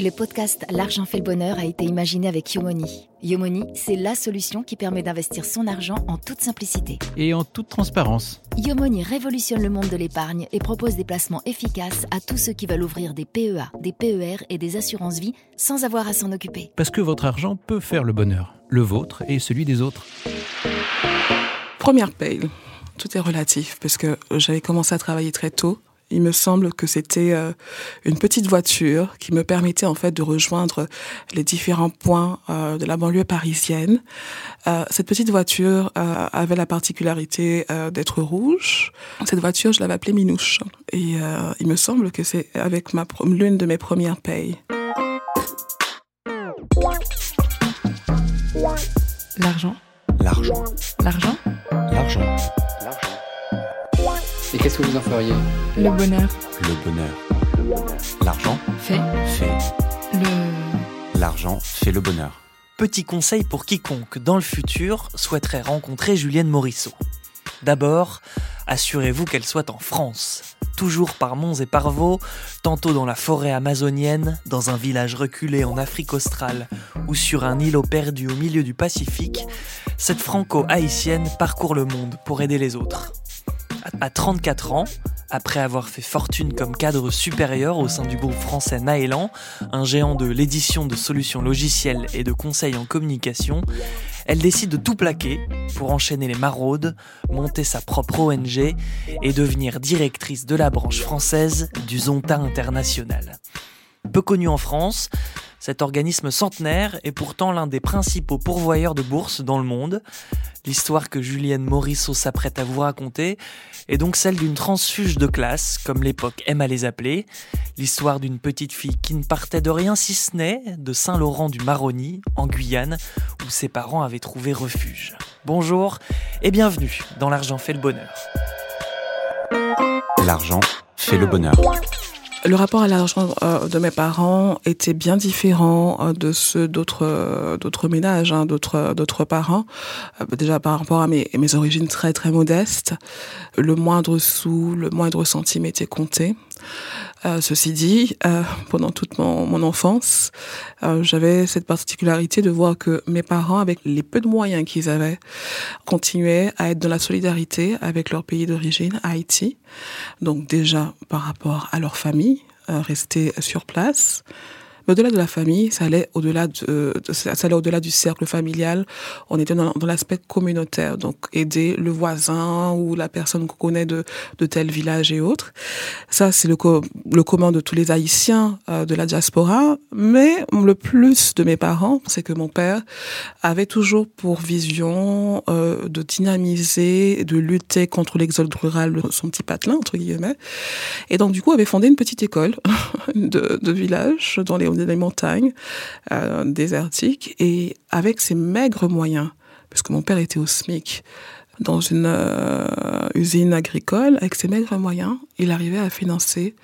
Le podcast L'argent fait le bonheur a été imaginé avec Yomoni. Yomoni, c'est la solution qui permet d'investir son argent en toute simplicité. Et en toute transparence. Yomoni révolutionne le monde de l'épargne et propose des placements efficaces à tous ceux qui veulent ouvrir des PEA, des PER et des assurances-vie sans avoir à s'en occuper. Parce que votre argent peut faire le bonheur, le vôtre et celui des autres. Première paye. Tout est relatif parce que j'avais commencé à travailler très tôt il me semble que c'était euh, une petite voiture qui me permettait en fait de rejoindre les différents points euh, de la banlieue parisienne. Euh, cette petite voiture avait la particularité d'être rouge. Cette voiture, je l'avais appelée Minouche. Et il me semble que c'est avec ma l'une de mes premières payes. L'argent. L'argent. L'argent. L'argent. Et qu'est-ce que vous en feriez Le bonheur. Le bonheur. L'argent fait. Fait. Le. L'argent fait le bonheur. Petit conseil pour quiconque, dans le futur, souhaiterait rencontrer Julienne Morisseau. D'abord, assurez-vous qu'elle soit en France, toujours par monts et par vaux, tantôt dans la forêt amazonienne, dans un village reculé en Afrique australe ou sur un îlot perdu au milieu du Pacifique, cette franco-haïtienne parcourt le monde pour aider les autres. À 34 ans, après avoir fait fortune comme cadre supérieur au sein du groupe français Naélan, un géant de l'édition de solutions logicielles et de conseils en communication, elle décide de tout plaquer pour enchaîner les maraudes, monter sa propre ONG et devenir directrice de la branche française du Zonta International. Peu connu en France, cet organisme centenaire est pourtant l'un des principaux pourvoyeurs de bourses dans le monde. L'histoire que Julienne Morisseau s'apprête à vous raconter est donc celle d'une transfuge de classe, comme l'époque aime à les appeler. L'histoire d'une petite fille qui ne partait de rien si ce n'est de Saint-Laurent du Maroni, en Guyane, où ses parents avaient trouvé refuge. Bonjour et bienvenue dans L'argent fait le bonheur. L'argent fait le bonheur. Le rapport à l'argent euh, de mes parents était bien différent euh, de ceux d'autres euh, d'autres ménages, hein, d'autres d'autres parents. déjà par rapport à mes, mes origines très très modestes, le moindre sou, le moindre centime était compté. Euh, ceci dit, euh, pendant toute mon, enfance, euh, j'avais cette particularité de voir que mes parents, avec les peu de moyens qu'ils avaient, continuaient à être dans la solidarité avec leur pays d'origine, Haïti. Donc déjà par rapport à leur famille, rester sur place, au-delà de la famille, ça allait au-delà de, ça allait au-delà du cercle familial. On était dans, l'aspect communautaire, donc aider le voisin ou la personne qu'on connaît de, de tel village et autres. Ça, c'est le, le commun de tous les Haïtiens euh, de la diaspora. Mais le plus de mes parents, c'est que mon père avait toujours pour vision euh, de dynamiser, de lutter contre l'exode rural son petit patelin entre guillemets. Et donc du coup, avait fondé une petite école de, de village dans les des montagnes euh, désertiques et avec ses maigres moyens, puisque mon père était au SMIC dans une euh, usine agricole, avec ses maigres moyens, il arrivait à financer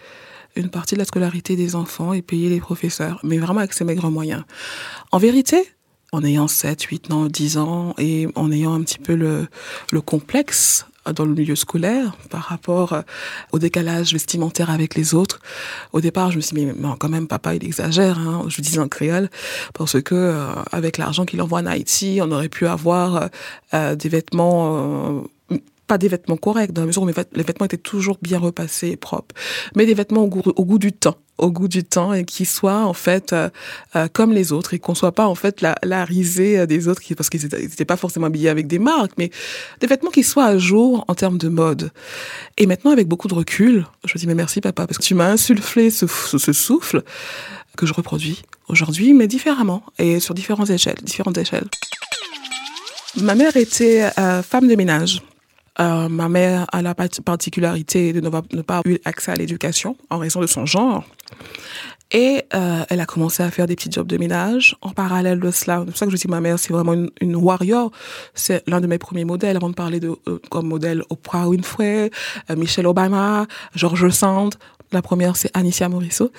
une partie de la scolarité des enfants et payer les professeurs, mais vraiment avec ses maigres moyens. En vérité, en ayant 7, 8 ans, 10 ans et en ayant un petit peu le, le complexe dans le milieu scolaire par rapport euh, au décalage vestimentaire avec les autres. Au départ, je me suis dit, mais, quand même, papa, il exagère, hein, je disais en créole, parce que euh, avec l'argent qu'il envoie en Haïti, on aurait pu avoir euh, des vêtements des vêtements corrects, dans la mesure où les vêtements étaient toujours bien repassés et propres, mais des vêtements au goût, du temps, au goût du temps et qui soient en fait euh, euh, comme les autres et qu'on soit pas en fait la, risée euh, des autres parce qu'ils n'étaient pas forcément habillés avec des marques, mais des vêtements qui soient à jour en termes de mode. Et maintenant, avec beaucoup de recul, je dis mais merci papa parce que tu m'as insufflé ce, ce souffle que je reproduis aujourd'hui, mais différemment et sur différentes échelles, différentes échelles. Ma mère était femme de ménage. Euh, ma mère a la particularité de ne pas, avoir eu accès à l'éducation en raison de son genre. Et euh, elle a commencé à faire des petits jobs de ménage en parallèle de cela. C'est pour ça que je dis ma mère, c'est vraiment une, warrior. C'est l'un de mes premiers modèles avant de parler de euh, comme modèle Oprah Winfrey, euh, Michelle Obama, George Sand, la première, c'est Anicia Morisseau,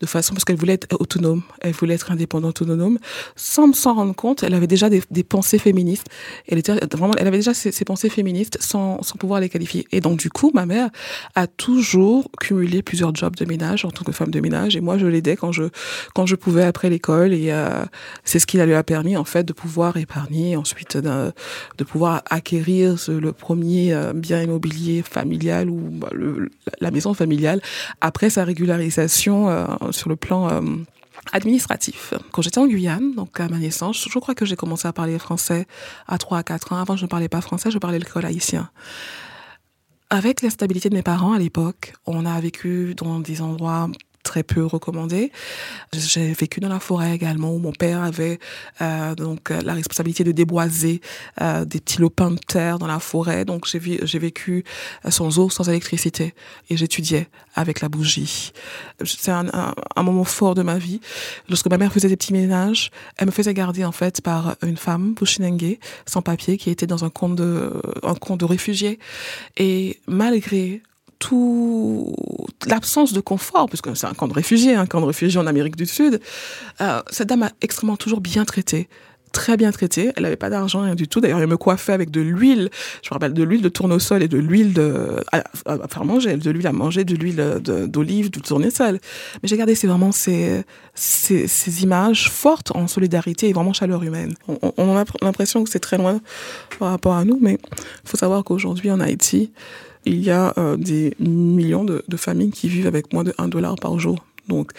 de façon parce qu'elle voulait être autonome, elle voulait être indépendante, autonome, sans s'en rendre compte. Elle avait déjà des, des, pensées féministes. Elle était vraiment, elle avait déjà ses, ses pensées féministes sans, sans pouvoir les qualifier. Et donc du coup, ma mère a toujours cumulé plusieurs jobs de ménage en tant que femme de ménage. Et moi, je l'aidais quand je quand je pouvais après l'école et euh, c'est ce qui lui a permis en fait de pouvoir épargner ensuite de, pouvoir acquérir le premier euh, bien immobilier familial ou bah, le, la maison familiale après sa régularisation euh, sur le plan administratif. Quand j'étais en Guyane, donc à ma naissance, je crois que j'ai commencé à parler français à 3 à 4 ans. Avant, je ne parlais pas français, je parlais l'école haïtien. Avec l'instabilité de mes parents à l'époque, on a vécu dans des endroits très peu recommandé. J'ai vécu dans la forêt également où mon père avait euh, donc la responsabilité de déboiser euh, des petits lopins de terre dans la forêt. Donc j'ai vécu sans eau, sans électricité et j'étudiais avec la bougie. C'est un, moment fort de ma vie. Lorsque ma mère faisait des petits ménages, elle me faisait garder en fait par une femme, Bushinenge, sans papier, qui était dans un camp de, un camp de réfugiés. Et malgré tout l'absence de confort, puisque c'est un camp de réfugiés, un camp de réfugiés en Amérique du Sud, euh, cette dame a extrêmement toujours bien traité très bien traitée. Elle n'avait pas d'argent, rien du tout. D'ailleurs, elle me coiffait avec de l'huile. Je me rappelle de l'huile de tournesol et de l'huile de, à, faire manger, de l'huile à manger, de l'huile d'olive, de, tournesol. Mais j'ai gardé, c'est vraiment ces, ces, ces, images fortes en solidarité et vraiment chaleur humaine. On, on a l'impression que c'est très loin par rapport à nous, mais il faut savoir qu'aujourd'hui, en Haïti, il y a euh, des millions de, familles qui vivent avec moins de 1 dollar par jour. Donc,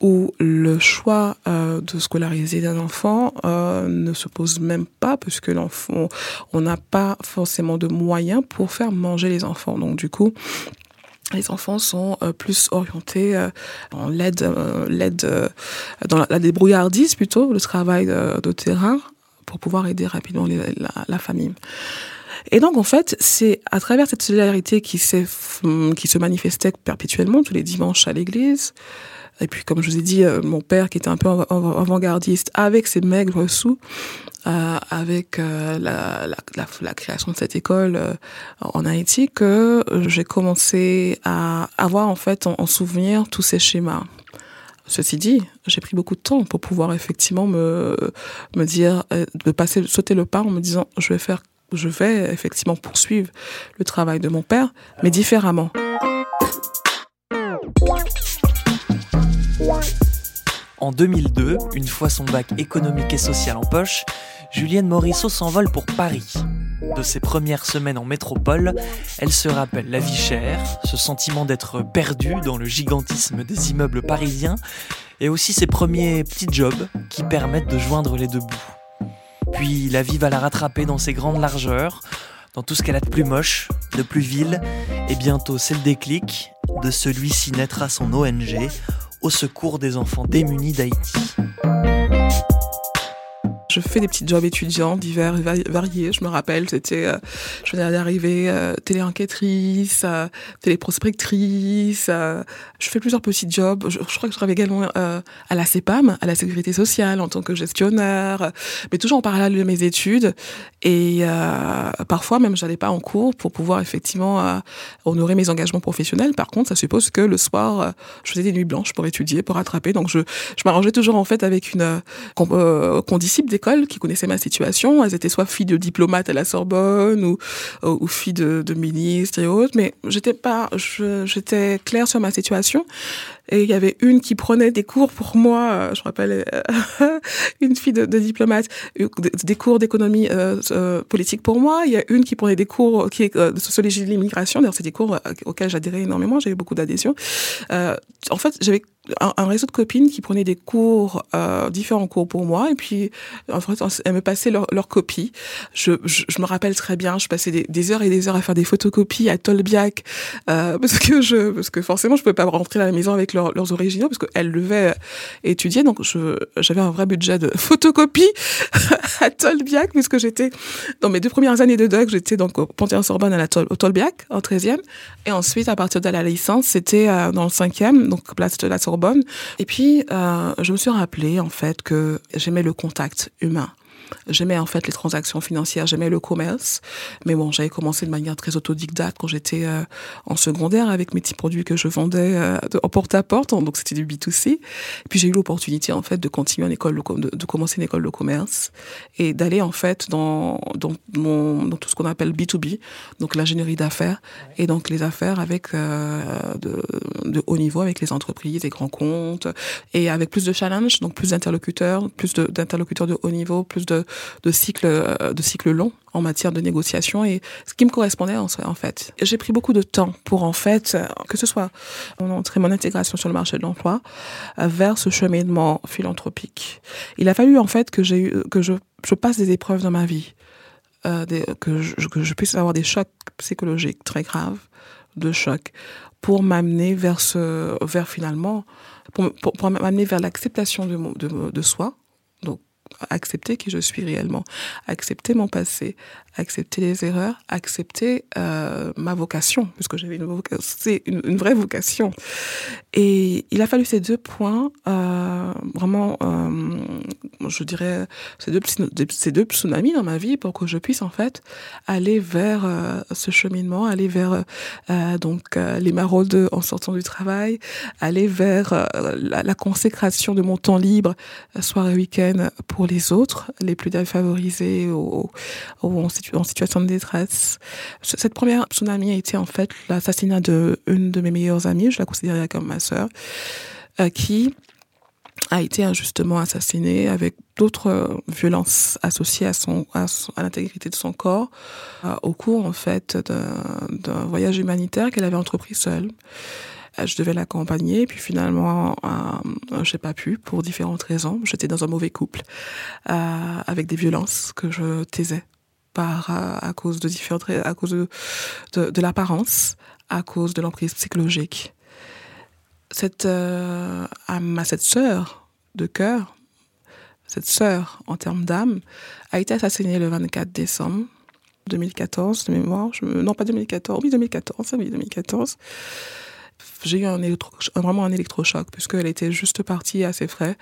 où le choix euh, de scolariser un enfant euh, ne se pose même pas, puisque l'enfant, on n'a pas forcément de moyens pour faire manger les enfants. Donc, du coup, les enfants sont plus orientés euh, dans l'aide, dans la, la, débrouillardise plutôt, le travail de, terrain pour pouvoir aider rapidement la famille. Et donc, en fait, c'est à travers cette solidarité qui, se manifestait perpétuellement tous les dimanches à l'église. Et puis, comme je vous ai dit, mon père qui était un peu avant-gardiste avec ses maigres sous, euh, avec euh, la, création de cette école euh, en Haïti, que j'ai commencé à avoir en fait en souvenir tous ces schémas. Ceci dit, j'ai pris beaucoup de temps pour pouvoir effectivement me, me dire, de passer, sauter le pas en me disant, je vais faire je vais effectivement poursuivre le travail de mon père, mais différemment. En 2002, une fois son bac économique et social en poche, Julienne Morisseau s'envole pour Paris. De ses premières semaines en métropole, elle se rappelle la vie chère, ce sentiment d'être perdue dans le gigantisme des immeubles parisiens, et aussi ses premiers petits jobs qui permettent de joindre les deux bouts. Puis la vie va la rattraper dans ses grandes largeurs, dans tout ce qu'elle a de plus moche, de plus vil, et bientôt c'est le déclic, de celui-ci naîtra son ONG, au secours des enfants démunis d'Haïti. Je fais des petits jobs étudiants divers et variés. Je me rappelle, c'était, euh, je venais d'arriver euh, télé-enquêtrice, euh, télé-prospectrice. Euh, je fais plusieurs petits jobs. Je, crois que je travaille également euh, à la CEPAM, à la Sécurité sociale, en tant que gestionnaire, mais toujours en parallèle de mes études. Et parfois même, j'allais pas en cours pour pouvoir effectivement honorer mes engagements professionnels. Par contre, ça suppose que le soir, je faisais des nuits blanches pour étudier, pour rattraper. Donc, je, je m'arrangeais toujours en fait avec une condisciple des qui connaissaient ma situation. Elles étaient soit filles de diplomates à la Sorbonne ou, ou filles de, ministres et autres, mais j'étais pas, j'étais claire sur ma situation. Et il y avait une qui prenait des cours pour moi, euh, je me rappelle, euh, une fille de, de, diplomate, des cours d'économie euh, euh, politique pour moi. Il y a une qui prenait des cours qui, euh, de sociologie de l'immigration. D'ailleurs, c'est des cours auxquels j'adhérais énormément. J'ai eu beaucoup d'adhésion. en fait, j'avais un, réseau de copines qui prenaient des cours, euh, différents cours pour moi, et puis en fait, elles me passaient leurs leur copies. Je, je, me rappelle très bien, je passais des, heures et des heures à faire des photocopies à Tolbiac, euh, parce que je, parce que forcément, je pouvais pas rentrer à la maison avec leur, leurs originaux, parce qu'elles devaient étudier, donc j'avais un vrai budget de photocopie à Tolbiac, puisque j'étais dans mes deux premières années de doc, j'étais donc au Panthéon-Sorbonne à la au Tolbiac en 13e, et ensuite à partir de la licence, c'était euh, dans le 5e, donc place de la Sorbonne. Et puis, euh, je me suis rappelé en fait que j'aimais le contact humain. J'aimais en fait les transactions financières, j'aimais le commerce, mais bon, j'avais commencé de manière très autodidacte quand j'étais euh, en secondaire avec mes petits produits que je vendais euh, en porte à porte, donc c'était du B2C. Et puis j'ai eu l'opportunité en fait de continuer en école de, de commencer une école de commerce et d'aller en fait dans dans, mon, dans tout ce qu'on appelle B2B, donc l'ingénierie d'affaires et donc les affaires avec euh, de, de haut niveau avec les entreprises, les grands comptes et avec plus de challenge, donc plus d'interlocuteurs, plus d'interlocuteurs de haut niveau, plus de de cycles euh, de cycles longs en matière de négociation et ce qui me correspondait en, fait. J'ai pris beaucoup de temps pour en fait que ce soit mon entrée, mon intégration sur le marché de l'emploi euh, vers ce cheminement philanthropique. Il a fallu en fait que j'ai que je, je passe des épreuves dans ma vie, euh, que, je, que je puisse avoir des chocs psychologiques très graves, de chocs, pour m'amener vers vers finalement, pour, m'amener vers l'acceptation de, de, de soi, accepter qui je suis réellement, accepter mon passé, accepter les erreurs, accepter euh, ma vocation, puisque j'avais une vraie vocation. Et il a fallu ces deux points, euh, vraiment, euh, je dirais, ces deux, ces deux tsunamis dans ma vie pour que je puisse en fait aller vers ce cheminement, aller vers donc les maraudes en sortant du travail, aller vers la, consécration de mon temps libre, soir et week-end pour les autres, les plus défavorisés ou, ou en, en, situation de détresse. Cette première tsunami a été en fait l'assassinat de une de mes meilleures amies, je la considérais comme ma sœur, euh, qui a été injustement assassinée avec d'autres euh, violences associées à son à, l'intégrité de son corps euh, au cours en fait d'un voyage humanitaire qu'elle avait entrepris seule je devais l'accompagner, puis finalement, euh, j'ai pas pu pour différentes raisons. J'étais dans un mauvais couple avec des violences que je taisais par à cause de différentes à cause de de, l'apparence, à cause de l'emprise psychologique. Cette euh, cette sœur de cœur, cette sœur en termes d'âme, a été assassinée le 24 décembre 2014 de mémoire. Non pas 2014, oui 2014, oui 2014 j'ai eu un électro, vraiment un électrochoc puisqu'elle était juste partie à ses frais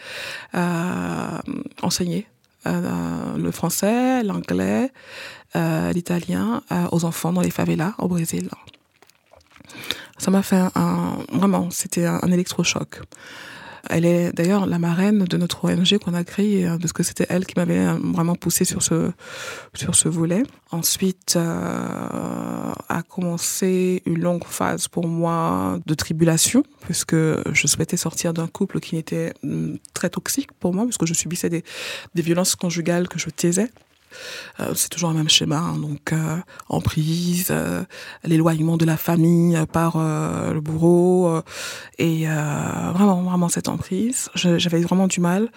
euh, enseigner euh, le français, l'anglais, euh, l'italien euh, aux enfants dans les favelas au Brésil. Ça m'a fait un, vraiment, c'était un électrochoc. Elle est d'ailleurs la marraine de notre ONG qu'on a créée, parce que c'était elle qui m'avait vraiment poussé sur ce sur ce volet. Ensuite, euh, a commencé une longue phase pour moi de tribulation, puisque je souhaitais sortir d'un couple qui était très toxique pour moi, puisque je subissais des, des violences conjugales que je taisais. Euh, c'est toujours le même schéma, hein, donc euh, emprise, euh, l'éloignement de la famille par le bourreau et vraiment vraiment cette emprise. J'avais vraiment du mal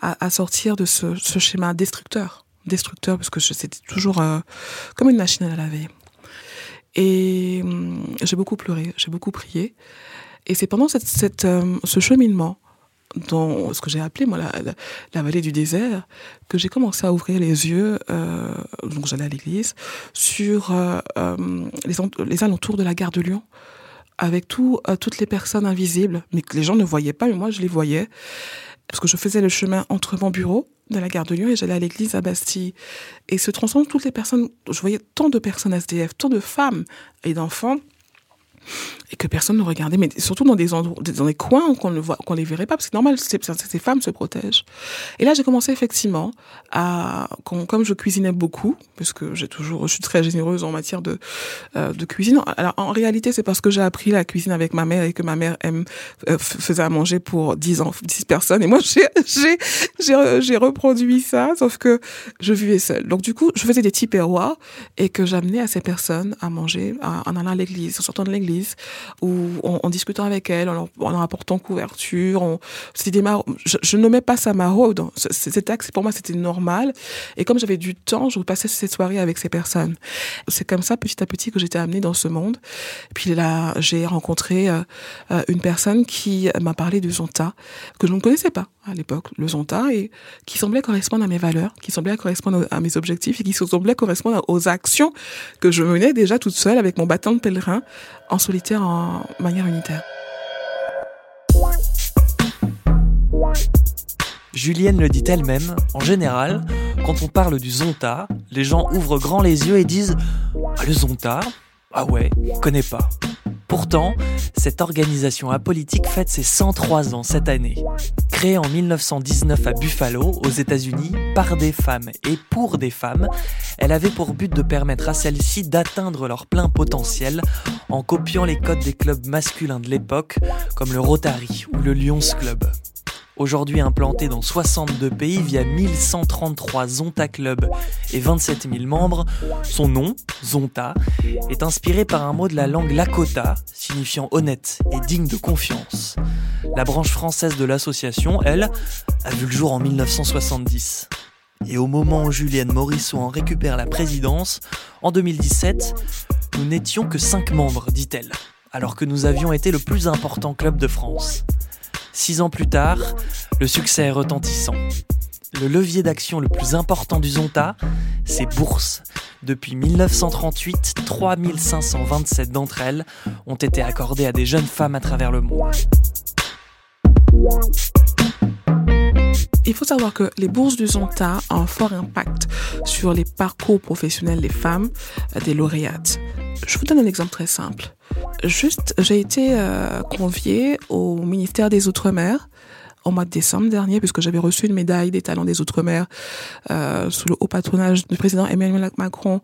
à, sortir de ce, schéma destructeur, destructeur parce que c'était toujours comme une machine à laver. Et hum, j'ai beaucoup pleuré, j'ai beaucoup prié. Et c'est pendant ce cheminement dans ce que j'ai appelé moi la, vallée du désert que j'ai commencé à ouvrir les yeux euh, donc j'allais à l'église sur euh, euh, les, alentours de la gare de Lyon avec tout, toutes les personnes invisibles mais que les gens ne voyaient pas mais moi je les voyais parce que je faisais le chemin entre mon bureau de la gare de Lyon et j'allais à l'église à Bastille. Et se transforme toutes les personnes je voyais tant de personnes SDF tant de femmes et d'enfants et que personne ne regardait, mais surtout dans des endroits, dans des coins qu'on ne voit, qu'on les verrait pas, parce que normal, ces, femmes se protègent. Et là, j'ai commencé effectivement à, comme, je cuisinais beaucoup, puisque j'ai toujours, je suis très généreuse en matière de, euh, de cuisine. Alors, en réalité, c'est parce que j'ai appris la cuisine avec ma mère et que ma mère aime, euh, faisait à manger pour 10 ans, 10 personnes. Et moi, j'ai, j'ai, j'ai, reproduit ça, sauf que je vivais seule. Donc, du coup, je faisais des petits et que j'amenais à ces personnes à manger en allant à l'église, en sortant de l'église, ou en, en, discutant avec elles, en leur, en apportant couverture. Je, je nommais pas ça maraude. Cet axe, pour moi, c'était normal. Et comme j'avais du temps, je passais cette soirée avec ces personnes. C'est comme ça, petit à petit, que j'étais amenée dans ce monde. Puis là, j'ai rencontré euh, une personne qui m'a parlé du Zonta, que je ne connaissais pas à l'époque, le Zonta, et qui semblait correspondre à mes valeurs, qui semblait correspondre à mes objectifs et qui semblait correspondre aux actions que je menais déjà toute seule avec mon bâton de pèlerin en solitaire en manière unitaire. Julienne le dit elle-même, en général, quand on parle du Zonta, les gens ouvrent grand les yeux et disent ah, Le Zonta Ah ouais, connais pas. Pourtant, cette organisation apolitique fête ses 103 ans cette année. Créée en 1919 à Buffalo, aux États-Unis, par des femmes et pour des femmes, elle avait pour but de permettre à celles-ci d'atteindre leur plein potentiel en copiant les codes des clubs masculins de l'époque, comme le Rotary ou le Lions Club. Aujourd'hui implanté dans 62 pays via 1133 Zonta Club et 27 000 membres, son nom, Zonta, est inspiré par un mot de la langue Lakota, signifiant honnête et digne de confiance. La branche française de l'association, elle, a vu le jour en 1970. Et au moment où Julienne Morisseau en récupère la présidence, en 2017, nous n'étions que 5 membres, dit-elle, alors que nous avions été le plus important club de France. Six ans plus tard, le succès est retentissant. Le levier d'action le plus important du Zonta, c'est Bourse. Depuis 1938, 3527 d'entre elles ont été accordées à des jeunes femmes à travers le monde. Il faut savoir que les bourses du Zonta ont un fort impact sur les parcours professionnels des femmes, des lauréates. Je vous donne un exemple très simple. Juste, j'ai été euh, conviée au ministère des Outre-mer au mois de décembre dernier, puisque j'avais reçu une médaille des talents des Outre-mer euh, sous le haut patronage du président Emmanuel Macron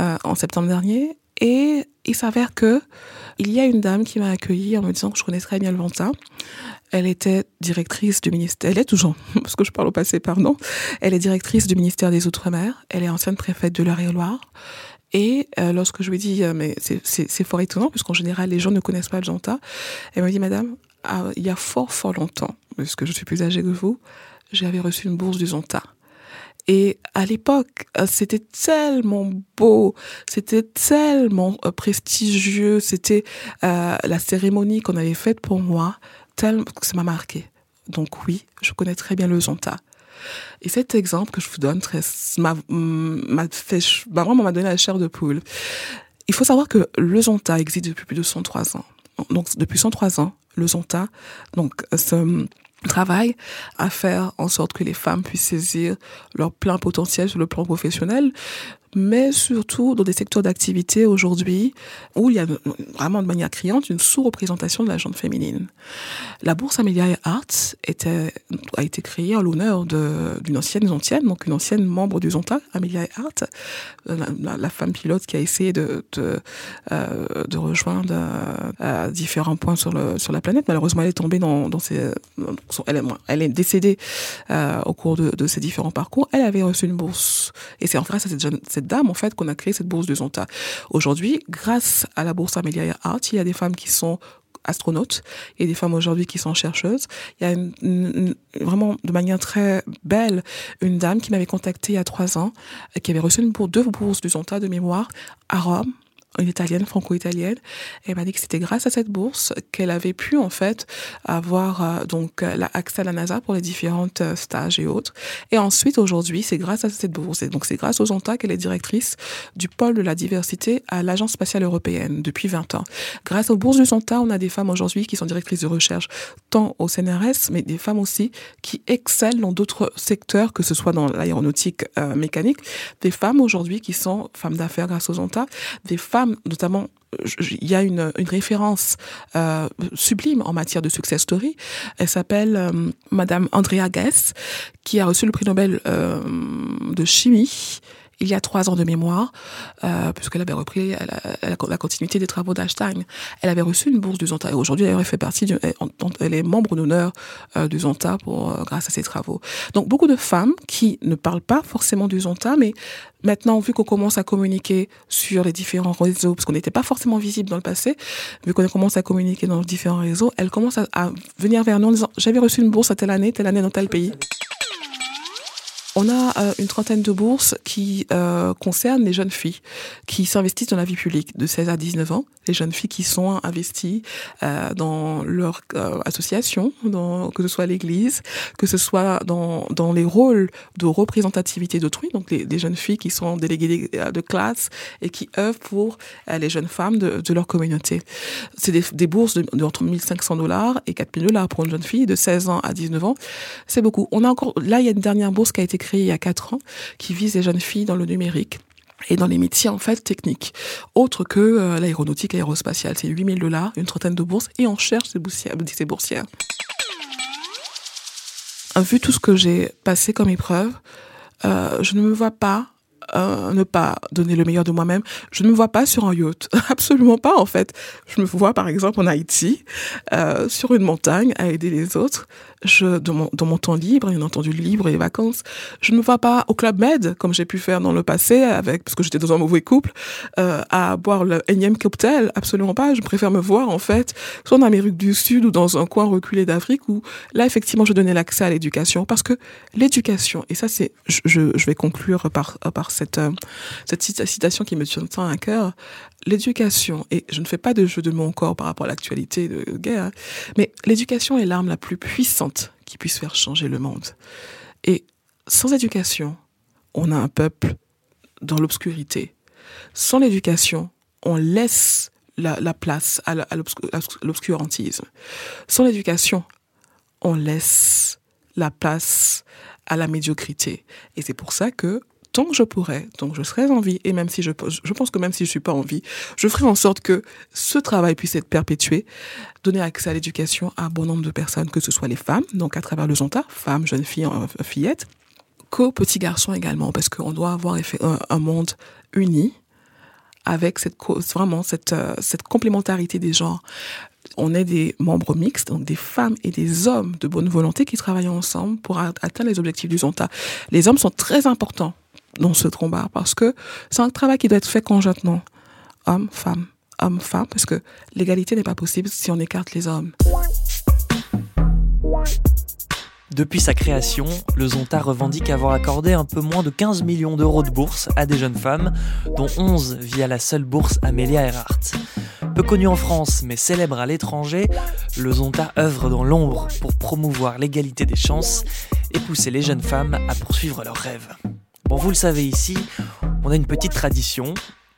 euh, en septembre dernier. Et il s'avère que il y a une dame qui m'a accueillie en me disant que je connais très bien Ventin. Elle était directrice du ministère, elle est toujours, parce que je parle au passé, pardon. Elle est directrice du ministère des Outre-mer. Elle est ancienne préfète de l'Eure-et-Loire. Et euh, lorsque je lui dit, euh, mais c'est fort étonnant, puisqu'en général, les gens ne connaissent pas le Janta, elle m'a dit, madame, ah, il y a fort, fort longtemps, puisque je suis plus âgée que vous, j'avais reçu une bourse du Zonta. Et à l'époque, euh, c'était tellement beau, c'était tellement prestigieux, c'était la cérémonie qu'on avait faite pour moi, tellement que ça m'a marqué. Donc oui, je connais très bien le Zonta. Et cet exemple que je vous donne m'a fait, bah, vraiment m'a donné la chair de poule. Il faut savoir que le Zonta existe depuis plus de 103 ans. Donc, depuis 103 ans, le Zonta, donc, travail à faire en sorte que les femmes puissent saisir leur plein potentiel sur le plan professionnel, mais surtout dans des secteurs d'activité aujourd'hui où il y a vraiment de manière criante une sous-représentation de la gente féminine. La bourse Amelia Arts était, a été créée en l'honneur d'une ancienne zontienne, donc une ancienne membre du Zonta, Amelia Hart, la, la, femme pilote qui a essayé de, euh, rejoindre euh, différents points sur, la planète. Malheureusement, elle est tombée dans, ses, elle, est, décédée euh, au cours de, de ces différents parcours. Elle avait reçu une bourse, et c'est en grâce à cette jeune cette dame, en fait, qu'on a créé cette bourse de Zonta. Aujourd'hui, grâce à la bourse Amelia Art, il y a des femmes qui sont astronautes et des femmes aujourd'hui qui sont chercheuses. Il y a vraiment de manière très belle une dame qui m'avait contactée il y a trois ans, qui avait reçu une bourse, deux bourses du Zonta de mémoire à Rome une italienne, franco-italienne. Elle m'a dit que c'était grâce à cette bourse qu'elle avait pu en fait avoir euh, donc l'accès à la NASA pour les différentes euh, stages et autres. Et ensuite aujourd'hui, c'est grâce à cette bourse et donc c'est grâce aux Zonta qu'elle est directrice du pôle de la diversité à l'Agence spatiale européenne depuis 20 ans. Grâce aux bourses du Zonta, on a des femmes aujourd'hui qui sont directrices de recherche tant au CNRS, mais des femmes aussi qui excellent dans d'autres secteurs, que ce soit dans l'aéronautique euh, mécanique. Des femmes aujourd'hui qui sont femmes d'affaires grâce aux Zonta, des femmes notamment il y a une, référence euh, sublime en matière de success story. Elle s'appelle euh, Madame Andrea Guess, qui a reçu le prix Nobel euh, de chimie il y a trois ans de mémoire, euh, puisqu'elle avait repris la, la, continuité des travaux d'Einstein. Elle avait reçu une bourse du Zonta et aujourd'hui elle fait partie, du, elle, est membre d'honneur euh, du Zonta pour, euh, grâce à ses travaux. Donc beaucoup de femmes qui ne parlent pas forcément du Zonta, mais maintenant vu qu'on commence à communiquer sur les différents réseaux, parce qu'on n'était pas forcément visible dans le passé, vu qu'on commence à communiquer dans les différents réseaux, elles commencent à, à venir vers nous en disant j'avais reçu une bourse à telle année, telle année dans tel pays. On a euh, une trentaine de bourses qui euh, concernent les jeunes filles qui s'investissent dans la vie publique de 16 à 19 ans. Les jeunes filles qui sont investies euh, dans leur association, que ce soit l'Église, que ce soit dans, dans les rôles de représentativité d'autrui, donc les, les, jeunes filles qui sont déléguées de classe et qui œuvrent pour les jeunes femmes de, leur communauté. C'est des, des, bourses de, de entre 1500 dollars et 4000 dollars pour une jeune fille de 16 ans à 19 ans. C'est beaucoup. On a encore, là, il y a une dernière bourse qui a été créée créé il y a quatre ans qui vise les jeunes filles dans le numérique et dans les métiers en fait techniques, autres que euh, l'aéronautique aérospatiale. C'est 8000 dollars, une trentaine de bourses, et on cherche ces boursières. Boursières. Vu tout ce que j'ai passé comme épreuve, euh, je ne me vois pas euh, ne pas donner le meilleur de moi-même. Je ne me vois pas sur un yacht, absolument pas en fait. Je me vois par exemple en Haïti, euh, sur une montagne, à aider les autres. Je, dans, mon, dans mon temps libre, bien entendu libre et vacances, je ne me vois pas au club med comme j'ai pu faire dans le passé avec parce que j'étais dans un mauvais couple euh, à boire le énième cocktail. Absolument pas. Je préfère me voir en fait soit en Amérique du Sud ou dans un coin reculé d'Afrique où là effectivement je donnais l'accès à l'éducation parce que l'éducation et ça c'est je, je, vais conclure par par cette, euh, cette citation qui me tient tant à cœur, l'éducation, et je ne fais pas de jeu de mon corps par rapport à l'actualité de guerre, mais l'éducation est l'arme la plus puissante qui puisse faire changer le monde. Et sans éducation, on a un peuple dans l'obscurité. Sans l'éducation, on laisse la, la place à l'obscurantisme. Sans l'éducation, on laisse la place à la médiocrité. Et c'est pour ça que tant que je pourrais, tant que je serais en vie, et même si je, pense que même si je suis pas en vie, je ferai en sorte que ce travail puisse être perpétué, donner accès à l'éducation à bon nombre de personnes, que ce soit les femmes, donc à travers le zonta, femmes, jeunes filles, euh, fillettes, qu'aux petits garçons également, parce qu'on doit avoir un, un monde uni, avec cette vraiment cette euh, cette complémentarité des genres. On est des membres mixtes, donc des femmes et des hommes de bonne volonté qui travaillent ensemble pour atteindre les objectifs du Zonta. Les hommes sont très importants dans ce combat parce que c'est un travail qui doit être fait conjointement. Hommes, femmes, hommes, femmes, parce que l'égalité n'est pas possible si on écarte les hommes. Depuis sa création, le Zonta revendique avoir accordé un peu moins de 15 millions d'euros de bourse à des jeunes femmes, dont 11 via la seule bourse Amelia Earhart. Peu connu en France mais célèbre à l'étranger, le Zonta œuvre dans l'ombre pour promouvoir l'égalité des chances et pousser les jeunes femmes à poursuivre leurs rêves. Bon, vous le savez ici, on a une petite tradition.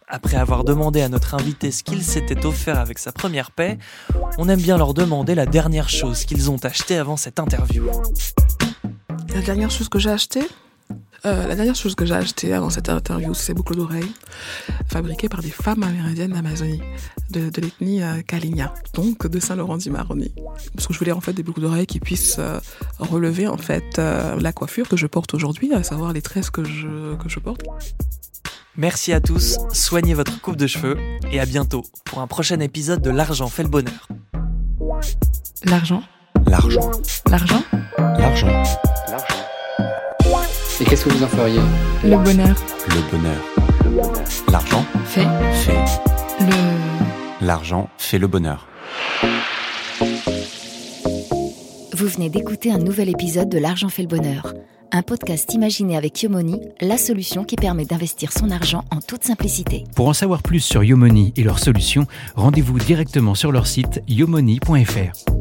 Après avoir demandé à notre invité ce qu'il s'était offert avec sa première paix, on aime bien leur demander la dernière chose qu'ils ont acheté avant cette interview. La dernière chose que j'ai achetée? Euh, la dernière chose que j'ai achetée avant cette interview, c'est ces boucles d'oreilles fabriquées par des femmes amérindiennes d'Amazonie, de, de l'ethnie euh, Kalinia, donc de Saint-Laurent-du-Maroni. Parce que je voulais en fait des boucles d'oreilles qui puissent euh, relever en fait euh, la coiffure que je porte aujourd'hui, à savoir les tresses que je, que je porte. Merci à tous, soignez votre coupe de cheveux et à bientôt pour un prochain épisode de L'argent fait le bonheur. L'argent. L'argent. L'argent. L'argent. Et qu'est-ce que vous en feriez Le bonheur. Le bonheur. L'argent Fait. fait. Le. L'argent fait le bonheur. Vous venez d'écouter un nouvel épisode de L'argent fait le bonheur, un podcast imaginé avec Yomoni, la solution qui permet d'investir son argent en toute simplicité. Pour en savoir plus sur Yomoni et leurs solutions, rendez-vous directement sur leur site yomoni.fr.